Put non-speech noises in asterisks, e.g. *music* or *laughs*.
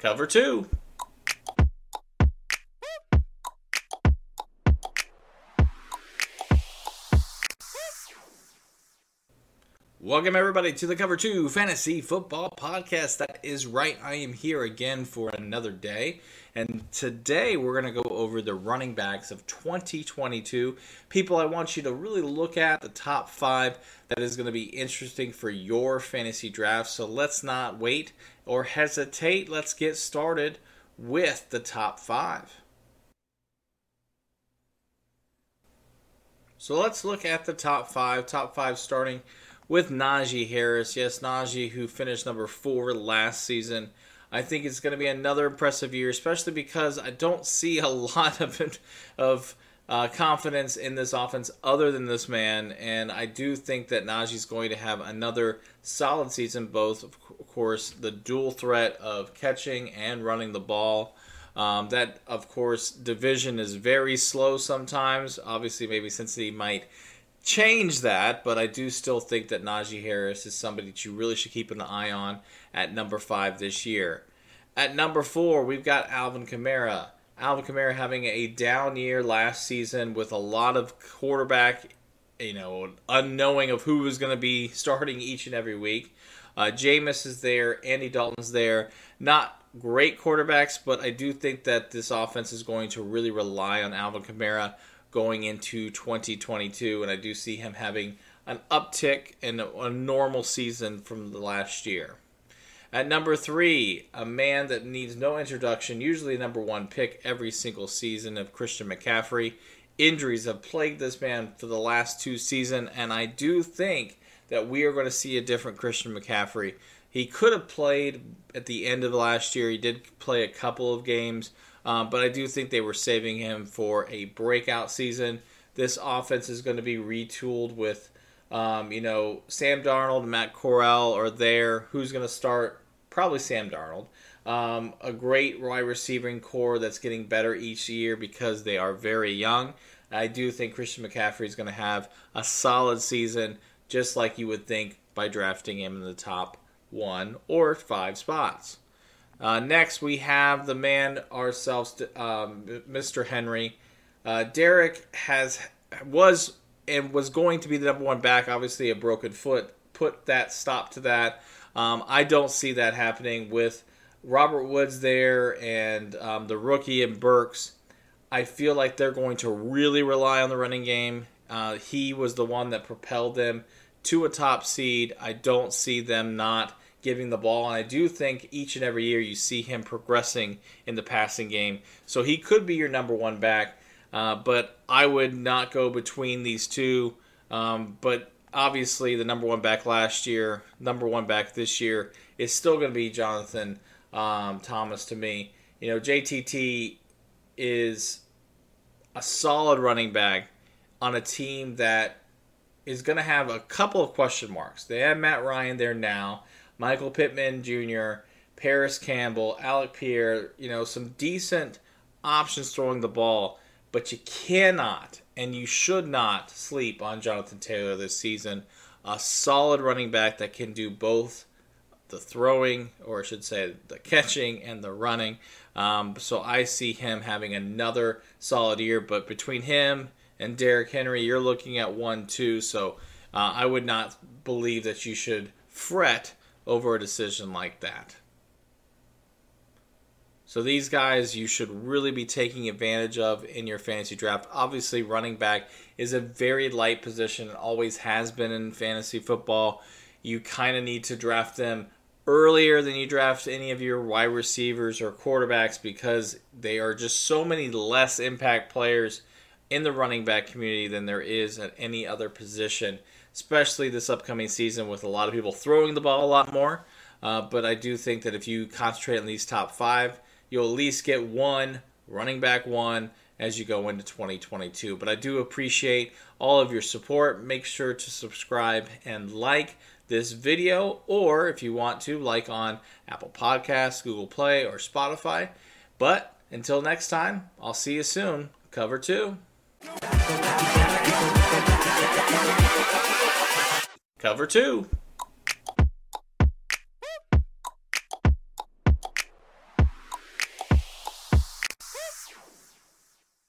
Cover two. Welcome, everybody, to the Cover 2 Fantasy Football Podcast. That is right. I am here again for another day. And today we're going to go over the running backs of 2022. People, I want you to really look at the top five that is going to be interesting for your fantasy draft. So let's not wait or hesitate. Let's get started with the top five. So let's look at the top five. Top five starting with Najee Harris. Yes, Najee, who finished number four last season. I think it's going to be another impressive year, especially because I don't see a *laughs* lot of of uh, confidence in this offense other than this man, and I do think that Najee's going to have another solid season. Both, of course, the dual threat of catching and running the ball. Um, that, of course, division is very slow sometimes. Obviously, maybe Cincinnati might change that, but I do still think that Najee Harris is somebody that you really should keep an eye on at number five this year. At number four, we've got Alvin Kamara. Alvin Kamara having a down year last season with a lot of quarterback, you know, unknowing of who was going to be starting each and every week. Uh, Jameis is there, Andy Dalton's there. Not great quarterbacks, but I do think that this offense is going to really rely on Alvin Kamara going into 2022, and I do see him having an uptick in a, a normal season from the last year. At number three, a man that needs no introduction, usually number one pick every single season of Christian McCaffrey. Injuries have plagued this man for the last two seasons, and I do think that we are going to see a different Christian McCaffrey. He could have played at the end of last year. He did play a couple of games, um, but I do think they were saving him for a breakout season. This offense is going to be retooled with, um, you know, Sam Darnold and Matt Corral are there. Who's going to start? Probably Sam Darnold. Um, a great wide receiving corps that's getting better each year because they are very young. I do think Christian McCaffrey is going to have a solid season, just like you would think by drafting him in the top one or five spots. Uh, next, we have the man ourselves, um, Mr. Henry. Uh, Derrick has was and was going to be the number one back. Obviously, a broken foot put that stop to that. Um, I don't see that happening with Robert Woods there and um, the rookie and Burks. I feel like they're going to really rely on the running game. Uh, he was the one that propelled them to a top seed. I don't see them not giving the ball. And I do think each and every year you see him progressing in the passing game. So he could be your number one back. Uh, but I would not go between these two. Um, but obviously, the number one back last year, number one back this year is still going to be Jonathan um, Thomas to me. You know, JTT is a solid running back on a team that is going to have a couple of question marks. They have Matt Ryan there now. Michael Pittman Jr., Parris Campbell, Alec Pierce, you know, some decent options throwing the ball, but you cannot and you should not sleep on Jonathan Taylor this season. A solid running back that can do both the throwing, or I should say, the catching and the running. Um, so I see him having another solid year. But between him and Derrick Henry, you're looking at one, two. So uh, I would not believe that you should fret over a decision like that. So these guys you should really be taking advantage of in your fantasy draft. Obviously, running back is a very light position and always has been in fantasy football. You kind of need to draft them earlier than you draft any of your wide receivers or quarterbacks because they are just so many less impact players in the running back community than there is at any other position especially this upcoming season with a lot of people throwing the ball a lot more. Uh, but I do think that if you concentrate on these top five, you'll at least get one running back one as you go into 2022. But I do appreciate all of your support. Make sure to subscribe and like this video, or if you want to, like on Apple Podcasts, Google Play, or Spotify. But until next time, I'll see you soon. Cover two. Cover two.